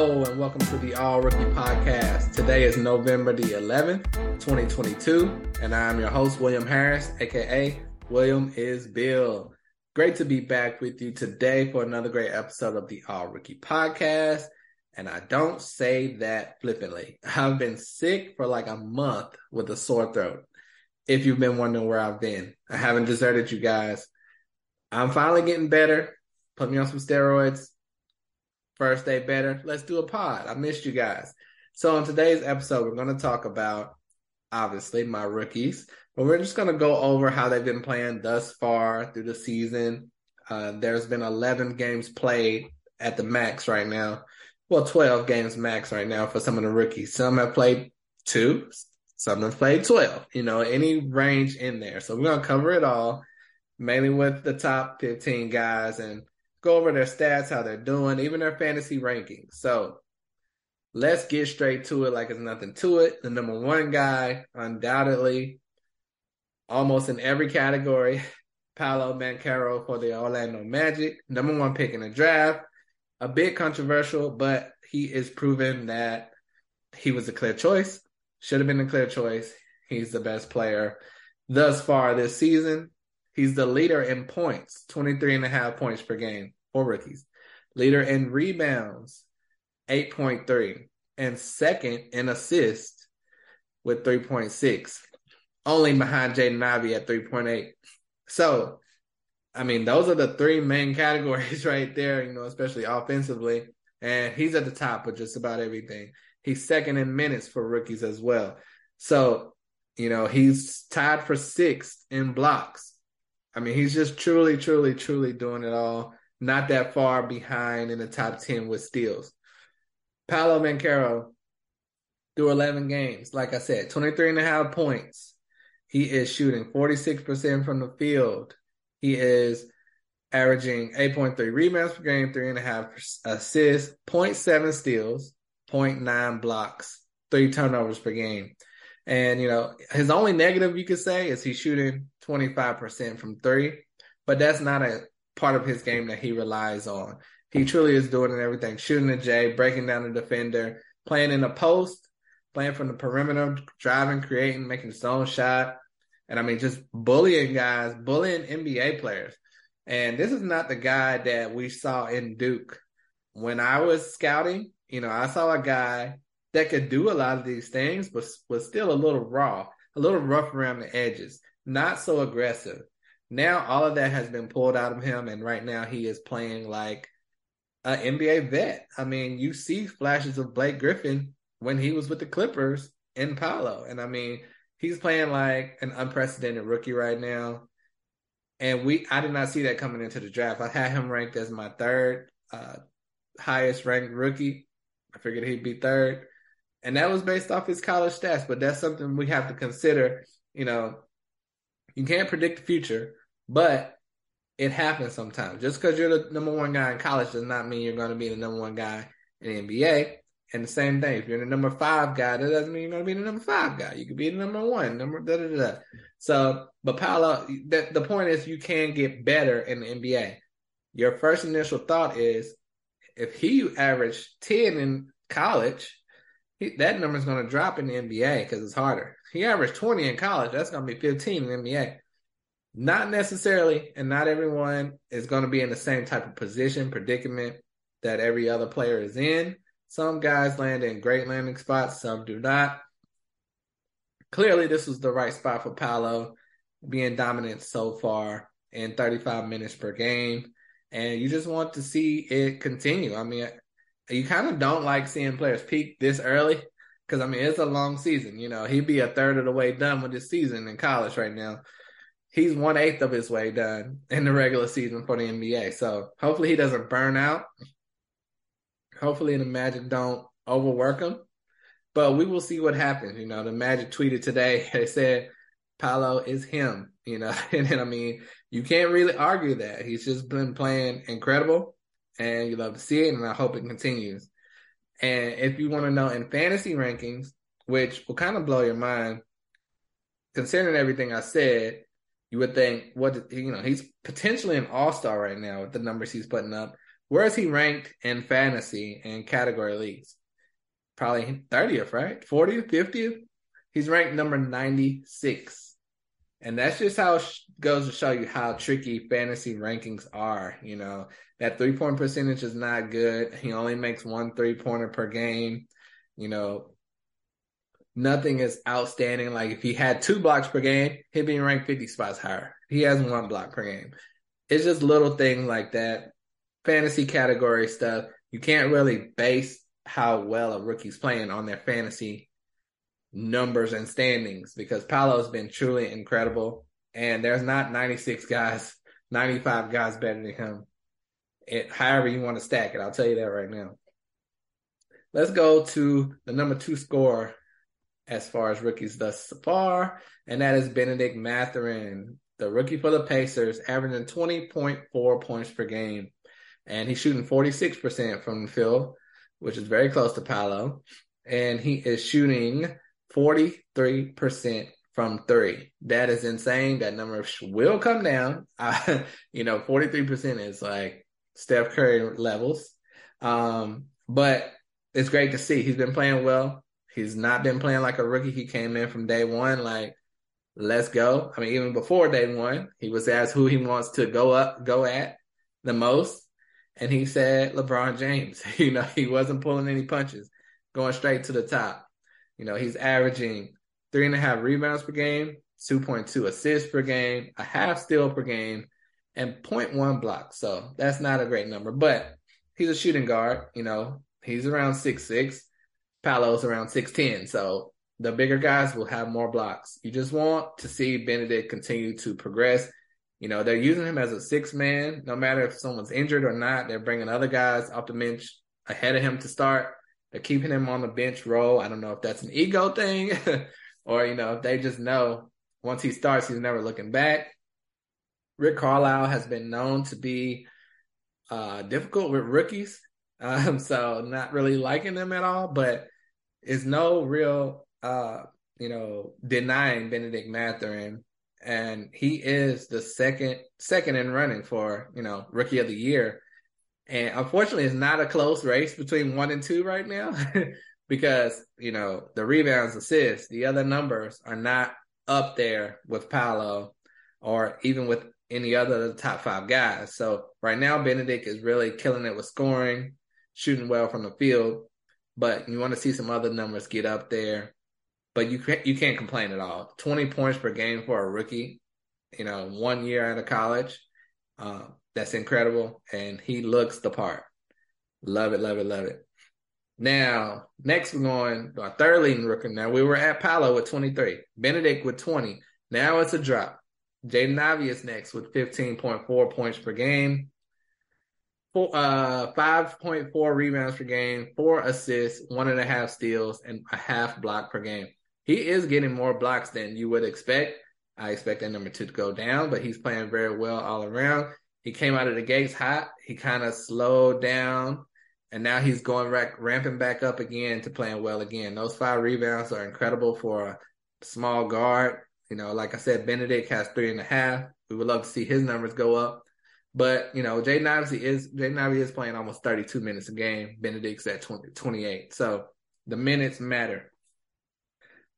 Hello and welcome to the All Rookie Podcast. Today is November the 11th, 2022, and I'm your host, William Harris, aka William is Bill. Great to be back with you today for another great episode of the All Rookie Podcast. And I don't say that flippantly. I've been sick for like a month with a sore throat. If you've been wondering where I've been, I haven't deserted you guys. I'm finally getting better. Put me on some steroids First day better. Let's do a pod. I missed you guys. So on today's episode, we're going to talk about obviously my rookies, but we're just going to go over how they've been playing thus far through the season. Uh, there's been 11 games played at the max right now. Well, 12 games max right now for some of the rookies. Some have played two, some have played 12, you know, any range in there. So we're going to cover it all, mainly with the top 15 guys and go over their stats, how they're doing, even their fantasy rankings. So let's get straight to it like it's nothing to it. The number one guy, undoubtedly, almost in every category, Paolo Banchero for the Orlando Magic, number one pick in the draft. A bit controversial, but he is proven that he was a clear choice. Should have been a clear choice. He's the best player thus far this season. He's the leader in points, 23 and a half points per game for rookies. Leader in rebounds, 8.3. And second in assists with 3.6. Only behind Jaden Ivey at 3.8. So, I mean, those are the three main categories right there, you know, especially offensively. And he's at the top of just about everything. He's second in minutes for rookies as well. So, you know, he's tied for sixth in blocks. I mean, he's just truly, truly, truly doing it all. Not that far behind in the top 10 with steals. Paolo Banchero through 11 games, like I said, 23 and a half points. He is shooting 46% from the field. He is averaging 8.3 rebounds per game, three and a half assists, 0.7 steals, 0.9 blocks, three turnovers per game. And, you know, his only negative you could say is he's shooting 25% from three, but that's not a part of his game that he relies on. He truly is doing everything, shooting the J, breaking down the defender, playing in the post, playing from the perimeter, driving, creating, making his own shot. And I mean, just bullying guys, bullying NBA players. And this is not the guy that we saw in Duke. When I was scouting, you know, I saw a guy that could do a lot of these things, but was still a little raw, a little rough around the edges, not so aggressive. Now all of that has been pulled out of him, and right now he is playing like an NBA vet. I mean, you see flashes of Blake Griffin when he was with the Clippers in Paolo, and I mean, he's playing like an unprecedented rookie right now. And we, I did not see that coming into the draft. I had him ranked as my third uh, highest ranked rookie. I figured he'd be third and that was based off his college stats. But that's something we have to consider. You know, you can't predict the future, but it happens sometimes. Just because you're the number one guy in college does not mean you're going to be the number one guy in the NBA. And the same thing, if you're the number five guy, that doesn't mean you're going to be the number five guy. You could be the number one, number da da da. So, but Paolo, the, the point is, you can get better in the NBA. Your first initial thought is, if he averaged ten in college, he, that number is going to drop in the NBA because it's harder. He averaged 20 in college. That's going to be 15 in the NBA. Not necessarily, and not everyone is going to be in the same type of position, predicament that every other player is in. Some guys land in great landing spots, some do not. Clearly, this was the right spot for Paolo, being dominant so far in 35 minutes per game. And you just want to see it continue. I mean, you kind of don't like seeing players peak this early because I mean it's a long season. You know, he'd be a third of the way done with his season in college right now. He's one eighth of his way done in the regular season for the NBA. So hopefully he doesn't burn out. Hopefully the Magic don't overwork him. But we will see what happens. You know, the Magic tweeted today. They said Paolo is him. You know, and, I mean you can't really argue that. He's just been playing incredible and you love to see it, and I hope it continues. And if you want to know in fantasy rankings, which will kind of blow your mind, considering everything I said, you would think what you know he's potentially an all star right now with the numbers he's putting up. where is he ranked in fantasy and category leagues? Probably 30th, right? 40th, 50th? He's ranked number 96. And that's just how it goes to show you how tricky fantasy rankings are. You know, that three point percentage is not good. He only makes one three pointer per game. You know, nothing is outstanding. Like if he had two blocks per game, he'd be ranked 50 spots higher. He has one block per game. It's just little things like that. Fantasy category stuff. You can't really base how well a rookie's playing on their fantasy numbers and standings because Paolo's been truly incredible. And there's not 96 guys, 95 guys better than him. It, however you want to stack it, I'll tell you that right now. Let's go to the number two score as far as rookies thus far, and that is Benedict Mathurin, the rookie for the Pacers, averaging 20.4 points per game. And he's shooting 46% from the field, which is very close to Paolo. And he is shooting 43% from three. That is insane. That number will come down. You know, 43% is like Steph Curry levels. Um, but it's great to see. He's been playing well. He's not been playing like a rookie. He came in from day one, like, let's go. I mean, even before day one, he was asked who he wants to go up, go at the most. And he said LeBron James. you know, he wasn't pulling any punches, going straight to the top. You know, he's averaging three and a half rebounds per game, 2.2 assists per game, a half steal per game, and 0.1 blocks. So that's not a great number, but he's a shooting guard. You know, he's around six six. Paolo's around 6'10. So the bigger guys will have more blocks. You just want to see Benedict continue to progress. You know, they're using him as a six man. No matter if someone's injured or not, they're bringing other guys off the bench ahead of him to start. They're keeping him on the bench role. I don't know if that's an ego thing or, you know, if they just know once he starts, he's never looking back. Rick Carlisle has been known to be uh, difficult with rookies. Um, so not really liking them at all, but it's no real, uh, you know, denying Benedict Mathurin. And he is the second, second in running for, you know, rookie of the year. And unfortunately, it's not a close race between one and two right now because, you know, the rebounds, assists, the other numbers are not up there with Paolo or even with any other top five guys. So right now, Benedict is really killing it with scoring shooting well from the field, but you want to see some other numbers get up there. But you can't you can't complain at all. Twenty points per game for a rookie, you know, one year out of college. Uh, that's incredible, and he looks the part. Love it, love it, love it. Now, next we're going our third leading rookie. Now we were at Paolo with 23, Benedict with 20. Now it's a drop. Jaden Ivey is next with 15.4 points per game four, uh, 5.4 rebounds per game, four assists, one and a half steals, and a half block per game. He is getting more blocks than you would expect. I expect that number two to go down, but he's playing very well all around. He came out of the gates hot. He kind of slowed down, and now he's going rack, ramping back up again to playing well again. Those five rebounds are incredible for a small guard. You know, like I said, Benedict has three and a half. We would love to see his numbers go up. But you know, Jaden Ivey is Jaden Ivey is playing almost 32 minutes a game. Benedict's at 20, 28. So the minutes matter.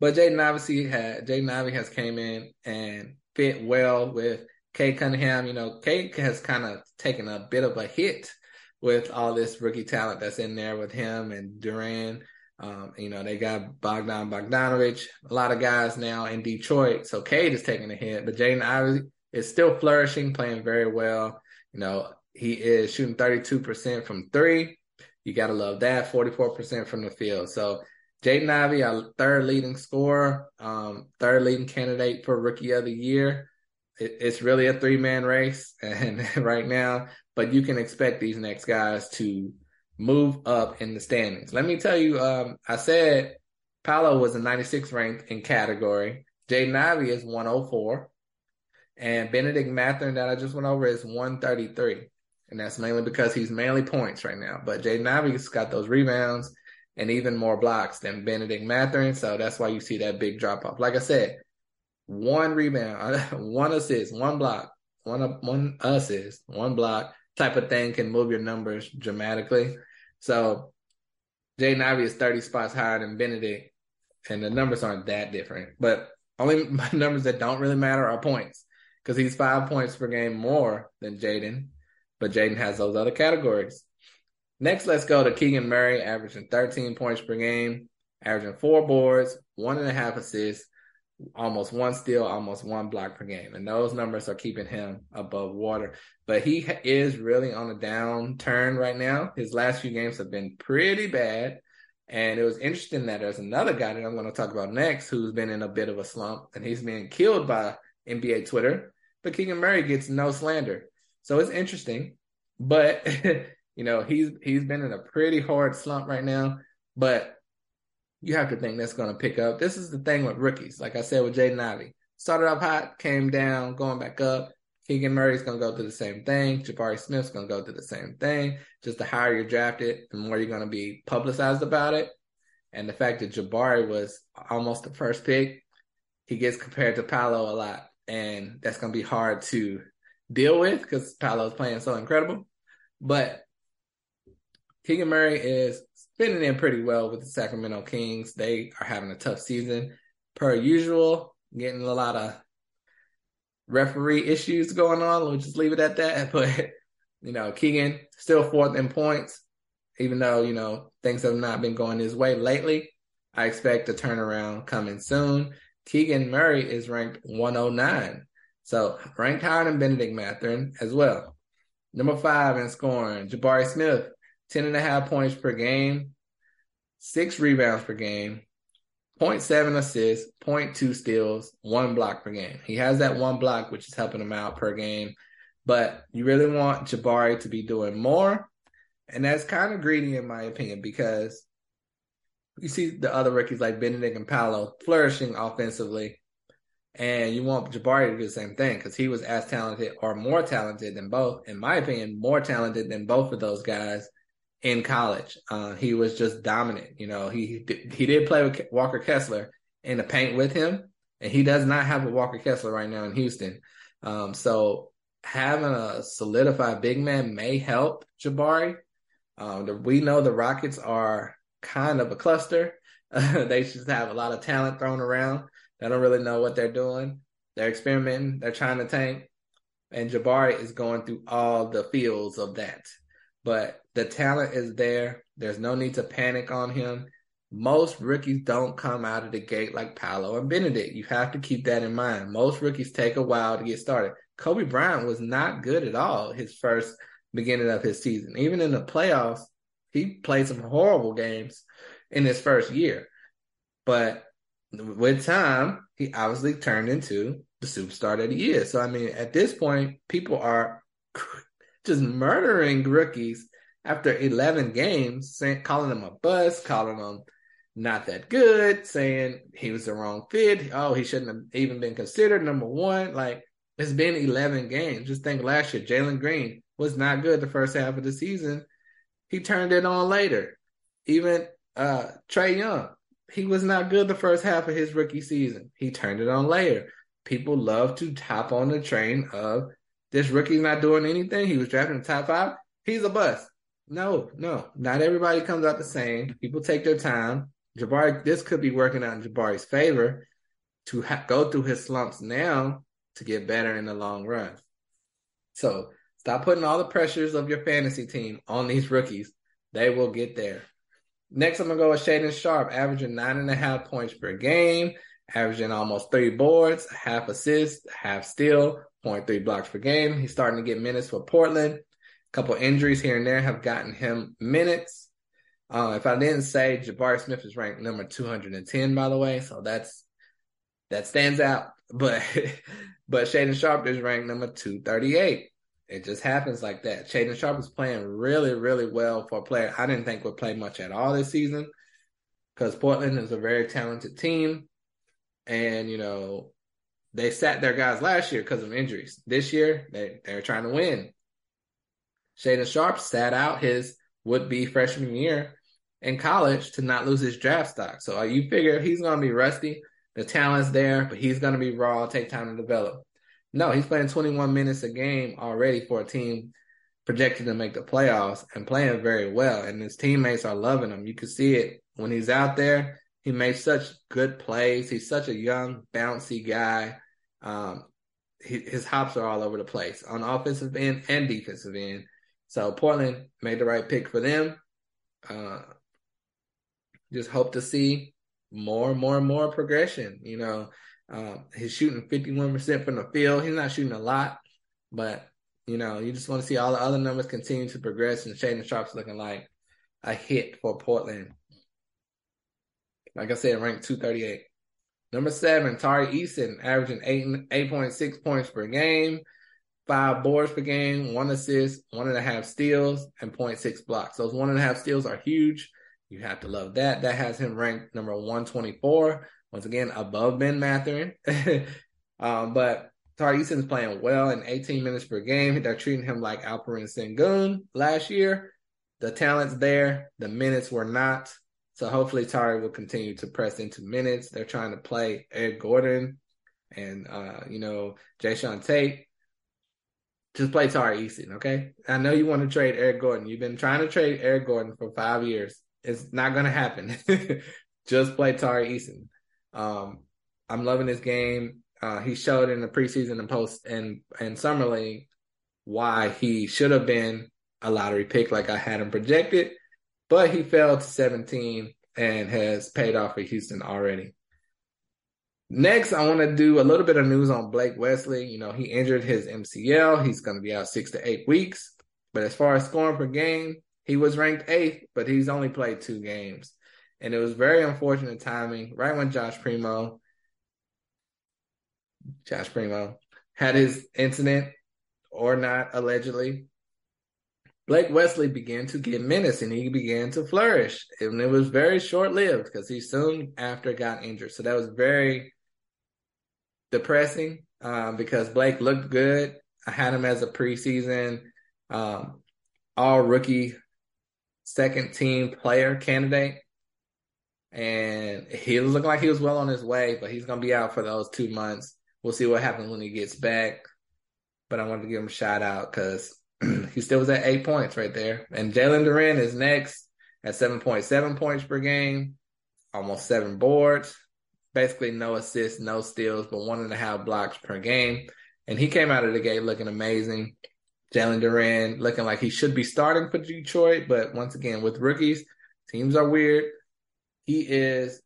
But Jaden Ivey had Jaden Ivey has came in and fit well with Cade Cunningham. You know, Cade has kind of taken a bit of a hit with all this rookie talent that's in there with him and Duren. Um, you know, they got Bogdan Bogdanovich, a lot of guys now in Detroit. So Cade is taking a hit, but Jaden Ivey is still flourishing, playing very well. You know, he is shooting 32% from three. You got to love that. 44% from the field. So Jaden Ivey, our third leading scorer, um, third leading candidate for rookie of the year. It, it's really a three man race and right now, but you can expect these next guys to move up in the standings. Let me tell you, um, I said Paolo was a 96 ranked in category. Jaden Ivey is 104. And Benedict Mathurin that I just went over is 133. And that's mainly because he's mainly points right now. But Jaden Ivey's got those rebounds and even more blocks than Benedict Mathurin. So that's why you see that big drop off. Like I said, one rebound, one assist, one block, one one assist, one block, type of thing can move your numbers dramatically. So Jaden Ivey is 30 spots higher than Benedict, and the numbers aren't that different. But only numbers that don't really matter are points because he's five points per game more than Jaden, but Jaden has those other categories. Next, let's go to Keegan Murray, averaging 13 points per game, averaging four boards, one and a half assists, almost one steal, almost one block per game. And those numbers are keeping him above water. But he is really on a downturn right now. His last few games have been pretty bad. And it was interesting that there's another guy that I'm going to talk about next who's been in a bit of a slump and he's being killed by NBA Twitter. But Keegan Murray gets no slander. So it's interesting. But You know, he's he's been in a pretty hard slump right now, but you have to think that's going to pick up. This is the thing with rookies. Like I said with Jaden Ivey, started up hot, came down, going back up. Keegan Murray's going to go through the same thing. Jabari Smith's going to go through the same thing. Just the higher you're drafted, the more you're going to be publicized about it. And the fact that Jabari was almost the first pick, he gets compared to Paolo a lot. And that's going to be hard to deal with because Paolo's playing so incredible. But Keegan Murray is fitting in pretty well with the Sacramento Kings. They are having a tough season, per usual, getting a lot of referee issues going on. We'll just leave it at that. But, you know, Keegan still fourth in points, even though, you know, things have not been going his way lately. I expect a turnaround coming soon. Keegan Murray is ranked 109. So ranked higher than Benedict Mathurin as well. Number five in scoring, Jabari Smith 10 and a half points per game, six rebounds per game, 0.7 assists, 0.2 steals, one block per game. He has that one block, which is helping him out per game. But you really want Jabari to be doing more. And that's kind of greedy, in my opinion, because you see the other rookies like Benedict and Paolo flourishing offensively. And you want Jabari to do the same thing because he was as talented or more talented than both, in my opinion, more talented than both of those guys in college. Uh, he was just dominant. You know, he he did play with Walker Kessler in the paint with him, and he does not have a Walker Kessler right now in Houston. Um, so having a solidified big man may help Jabari. Um, the, we know the Rockets are kind of a cluster. they just have a lot of talent thrown around. They don't really know what they're doing. They're experimenting. They're trying to tank. And Jabari is going through all the fields of that but the talent is there. There's no need to panic on him. Most rookies don't come out of the gate like Paolo and Benedict. You have to keep that in mind. Most rookies take a while to get started. Kobe Bryant was not good at all his first beginning of his season. Even in the playoffs, he played some horrible games in his first year. But with time, he obviously turned into the superstar that he is. So I mean, at this point, people are just murdering rookies after 11 games, saying, calling him a bust, calling him not that good, saying he was the wrong fit. Oh, he shouldn't have even been considered number one. Like, it's been 11 games. Just think last year, Jalen Green was not good the first half of the season. He turned it on later. Even uh, Trae Young, he was not good the first half of his rookie season. He turned it on later. People love to hop on the train of this rookie's not doing anything. He was drafted in the top five. He's a bust. No, no, not everybody comes out the same. People take their time. Jabari, this could be working out in Jabari's favor to ha- go through his slumps now to get better in the long run. So stop putting all the pressures of your fantasy team on these rookies. They will get there. Next, I'm gonna go with Shaedon Sharpe, averaging nine and a half points per game, averaging almost three boards, half assist, half steal, 0.3 blocks per game. He's starting to get minutes for Portland. Couple injuries here and there have gotten him minutes. Uh, if I didn't say, Jabari Smith is ranked number 210, by the way, so that's that stands out. But but Shaedon Sharpe is ranked number 238. It just happens like that. Shaedon Sharpe is playing really, really well for a player I didn't think would play much at all this season because Portland is a very talented team. And, you know, they sat their guys last year because of injuries. This year, they, they're trying to win. Shaedon Sharpe sat out his would be freshman year in college to not lose his draft stock. So uh, you figure he's going to be rusty. The talent's there, but he's going to be raw, take time to develop. No, he's playing 21 minutes a game already for a team projected to make the playoffs and playing very well. And his teammates are loving him. You can see it when he's out there. He makes such good plays. He's such a young, bouncy guy. Um, he, his hops are all over the place on offensive end and defensive end. So Portland made the right pick for them. Uh, just hope to see more and more and more progression. You know, um, he's shooting 51% from the field. He's not shooting a lot, but you know, you just want to see all the other numbers continue to progress and Shaedon Sharpe's looking like a hit for Portland. Like I said, ranked 238. Number seven, Tari Eason, averaging eight eight point six points per game, five boards per game, one assist, one and a half steals, and 0.6 blocks. Those one and a half steals are huge. You have to love that. That has him ranked number 124. Once again, above Ben Mathurin. um, but Tari Eason's playing well in 18 minutes per game. They're treating him like Alperen Sengun last year. The talent's there. The minutes were not. So hopefully Tari will continue to press into minutes. They're trying to play Eric Gordon and uh, you know, Jae'Sean Tate. Just play Tari Eason, okay? I know you want to trade Eric Gordon. You've been trying to trade Eric Gordon for five years. It's not gonna happen. Just play Tari Eason. Um, I'm loving this game. Uh, he showed in the preseason and post and and summer league why he should have been a lottery pick like I had him projected, but he fell to 17 and has paid off for Houston already. Next, I want to do a little bit of news on Blake Wesley. You know, he injured his MCL. He's going to be out six to eight weeks. But as far as scoring per game, he was ranked eighth, but he's only played two games. And it was very unfortunate timing, right when Josh Primo, Josh Primo, had his incident or not, allegedly. Blake Wesley began to get minutes and he began to flourish. And it was very short lived because he soon after got injured. So that was very depressing um, because Blake looked good. I had him as a preseason um, all rookie second team player candidate. And he looked like he was well on his way, but he's going to be out for those two months. We'll see what happens when he gets back. But I wanted to give him a shout out because he still was at eight points right there. And Jalen Duren is next at 7.7 points per game, almost seven boards basically no assists, no steals, but one and a half blocks per game. And he came out of the gate looking amazing. Jalen Duren looking like he should be starting for Detroit, but once again, with rookies, teams are weird. He is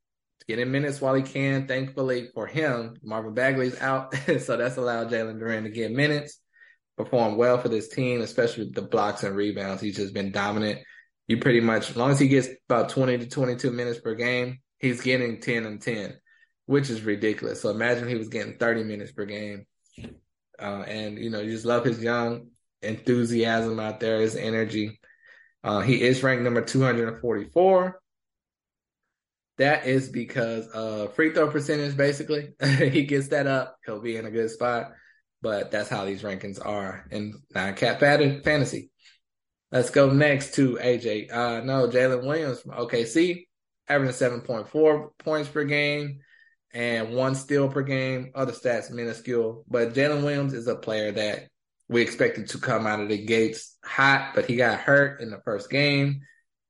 getting minutes while he can. Thankfully for him, Marvin Bagley's out, so that's allowed Jalen Duren to get minutes, perform well for this team, especially with the blocks and rebounds. He's just been dominant. You pretty much, as long as he gets about 20 to 22 minutes per game, he's getting 10 and 10 which is ridiculous. So imagine he was getting 30 minutes per game. Uh, and, you know, you just love his young enthusiasm out there, his energy. Uh, he is ranked number 244. That is because of free throw percentage, basically. he gets that up, he'll be in a good spot. But that's how these rankings are in nine cat fantasy. Let's go next to AJ. Uh, no, Jalen Williams from OKC, averaging 7.4 points per game, and one steal per game. Other stats minuscule, but Jalen Williams is a player that we expected to come out of the gates hot, but he got hurt in the first game.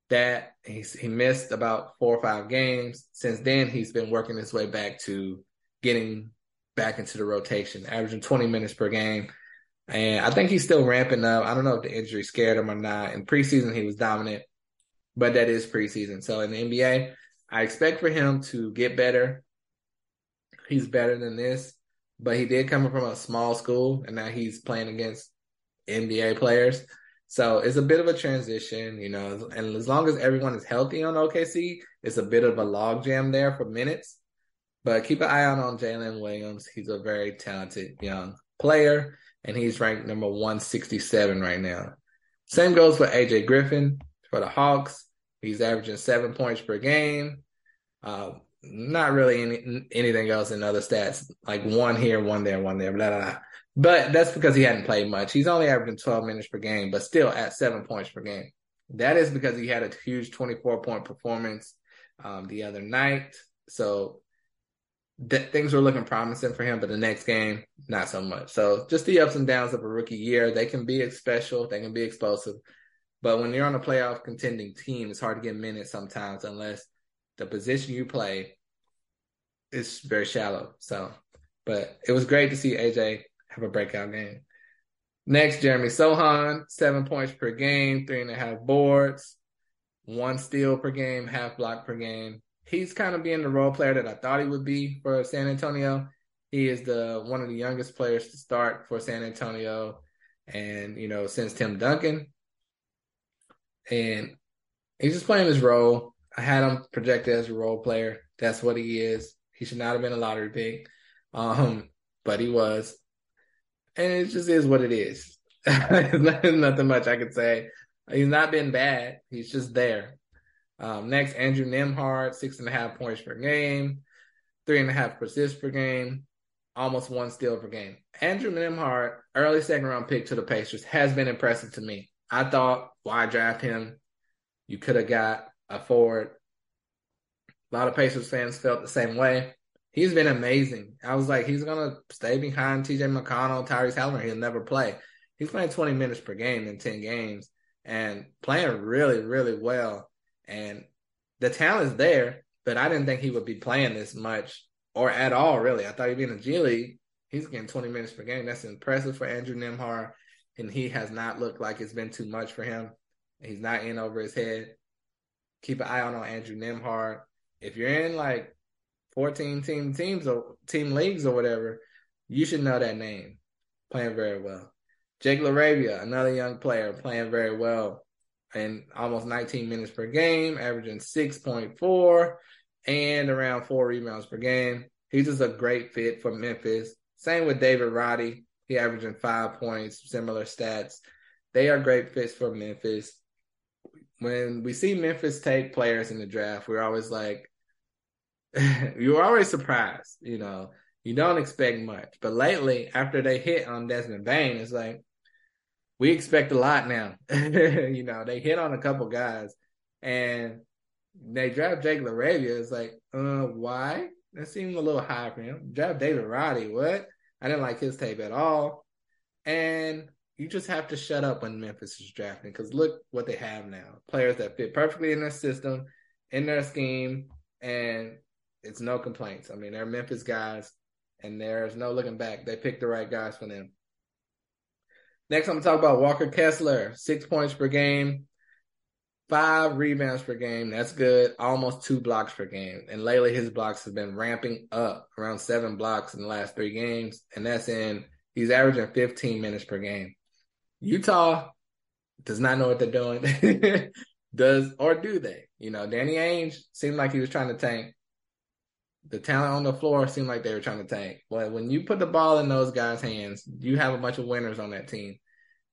That he he missed about four or five games. Since then, he's been working his way back to getting back into the rotation, averaging 20 minutes per game. And I think he's still ramping up. I don't know if the injury scared him or not. In preseason, he was dominant, but that is preseason. So in the NBA, I expect for him to get better he's better than this. But he did come from a small school, and now he's playing against NBA players. So it's a bit of a transition, you know. And as long as everyone is healthy on OKC, it's a bit of a logjam there for minutes. But keep an eye out on Jalen Williams. He's a very talented young player, and he's ranked number 167 right now. Same goes for AJ Griffin for the Hawks. He's averaging seven points per game. Uh, not really any, anything else in other stats, like one here, one there, one there, blah, blah, blah. But that's because he hadn't played much. He's only averaging 12 minutes per game, but still at seven points per game. That is because he had a huge 24 point performance um, the other night. So th- things were looking promising for him, but the next game, not so much. So just the ups and downs of a rookie year. They can be special, they can be explosive. But when you're on a playoff contending team, it's hard to get minutes sometimes unless the position you play is very shallow. So, but it was great to see AJ have a breakout game. Next, Jeremy Sochan, seven points per game, three and a half boards, one steal per game, half block per game. He's kind of being the role player that I thought he would be for San Antonio. He is the one of the youngest players to start for San Antonio, and you know since Tim Duncan, and he's just playing his role. I had him projected as a role player. That's what he is. He should not have been a lottery pick, um, but he was, and it just is what it is. nothing much I could say. He's not been bad. He's just there. Um, next, Andrew Nembhard, six and a half points per game, three and a half assists per game, almost one steal per game. Andrew Nembhard, early second round pick to the Pacers, has been impressive to me. I thought, why draft him? You could have got a forward a lot of Pacers fans felt the same way. He's been amazing. I was like, he's gonna stay behind TJ McConnell, Tyrese Haliburton. He'll never play. He's playing 20 minutes per game in 10 games and playing really, really well. And the talent is there, but I didn't think he would be playing this much or at all, really. I thought he'd be in the G League. He's getting 20 minutes per game. That's impressive for Andrew Nembhard. And he has not looked like it's been too much for him. He's not in over his head. Keep an eye on Andrew Nembhard if you're in like 14 team teams or team leagues or whatever, you should know that name. Playing very well. Jake LaRavia, another young player, playing very well and almost 19 minutes per game, averaging 6.4 and around four rebounds per game. He's just a great fit for Memphis. Same with David Roddy. He averaging five points, similar stats. They are great fits for Memphis when we see Memphis take players in the draft, we're always like, you're always surprised. You know, you don't expect much. But lately, after they hit on Desmond Bane, it's like we expect a lot now. you know, they hit on a couple guys, and they draft Jake LaRavia. It's like, uh, why? That seemed a little high for him. Draft David Roddy. What? I didn't like his tape at all. And you just have to shut up when Memphis is drafting because look what they have now. Players that fit perfectly in their system, in their scheme, and it's no complaints. I mean, they're Memphis guys, and there's no looking back. They picked the right guys for them. Next, I'm going to talk about Walker Kessler. Six points per game, five rebounds per game. That's good. Almost two blocks per game. And lately, his blocks have been ramping up around seven blocks in the last three games. And that's in, he's averaging 15 minutes per game. Utah does not know what they're doing. does or do they? You know, Danny Ainge seemed like he was trying to tank. The talent on the floor seemed like they were trying to tank. But when you put the ball in those guys' hands, you have a bunch of winners on that team.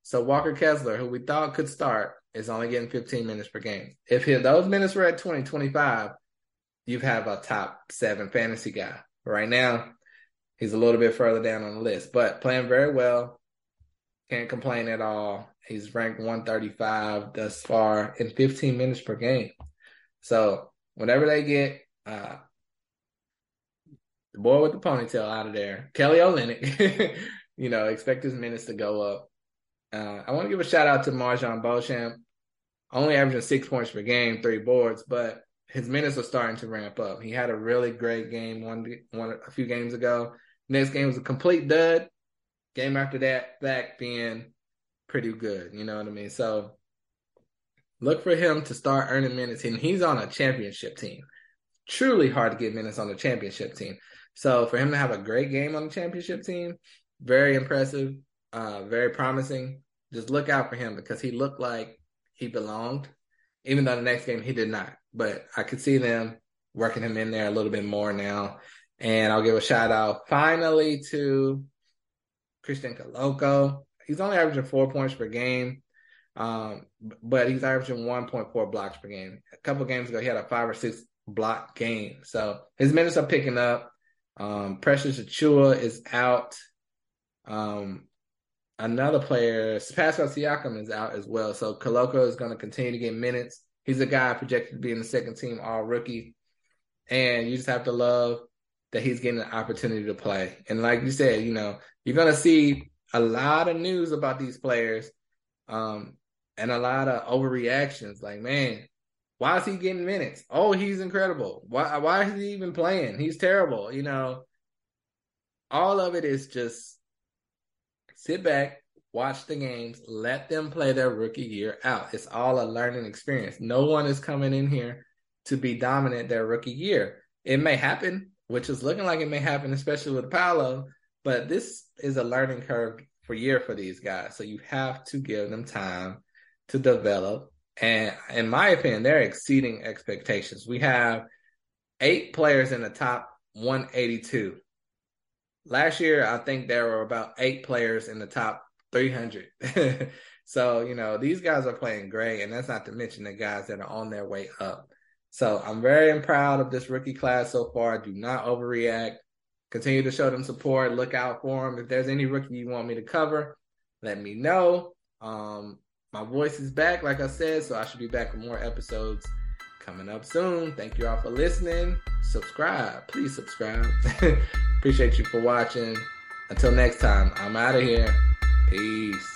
So Walker Kessler, who we thought could start, is only getting 15 minutes per game. If those minutes were at 20, 25, you have a top seven fantasy guy. Right now, he's a little bit further down on the list, but playing very well. Can't complain at all. He's ranked 135 thus far in 15 minutes per game. So whenever they get uh, the boy with the ponytail out of there, Kelly Olynyk, you know, expect his minutes to go up. Uh, I want to give a shout out to MarJon Beauchamp. Only averaging six points per game, three boards, but his minutes are starting to ramp up. He had a really great game one, one a few games ago. Next game was a complete dud game after that back being pretty good. You know what I mean? So look for him to start earning minutes, and he's on a championship team. Truly hard to get minutes on the championship team. So for him to have a great game on the championship team, very impressive, uh, very promising. Just look out for him because he looked like he belonged, even though the next game he did not. But I could see them working him in there a little bit more now. And I'll give a shout out finally to Christian Koloko. He's only averaging four points per game, um, but he's averaging 1.4 blocks per game. A couple games ago, he had a five or six block game. So his minutes are picking up. Um, Precious Achiuwa is out. Um, another player, Pascal Siakam, is out as well. So Koloko is going to continue to get minutes. He's a guy projected to be in the second team all rookie. And you just have to love that he's getting an opportunity to play. And like you said, you know, you're gonna see a lot of news about these players, um, and a lot of overreactions. Like, man, why is he getting minutes? Oh, he's incredible. Why why is he even playing? He's terrible. You know, all of it is just sit back, watch the games, let them play their rookie year out. It's all a learning experience. No one is coming in here to be dominant their rookie year. It may happen, which is looking like it may happen, especially with Paolo, but this is a learning curve for year for these guys. So you have to give them time to develop. And in my opinion, they're exceeding expectations. We have eight players in the top 182. Last year, I think there were about eight players in the top 300. so, you know, these guys are playing great. And that's not to mention the guys that are on their way up. So I'm very proud of this rookie class so far. Do not overreact. Continue to show them support. Look out for them. If there's any rookie you want me to cover, let me know. Um, my voice is back, like I said, so I should be back with more episodes coming up soon. Thank you all for listening. Subscribe. Please subscribe. Appreciate you for watching. Until next time, I'm out of here. Peace.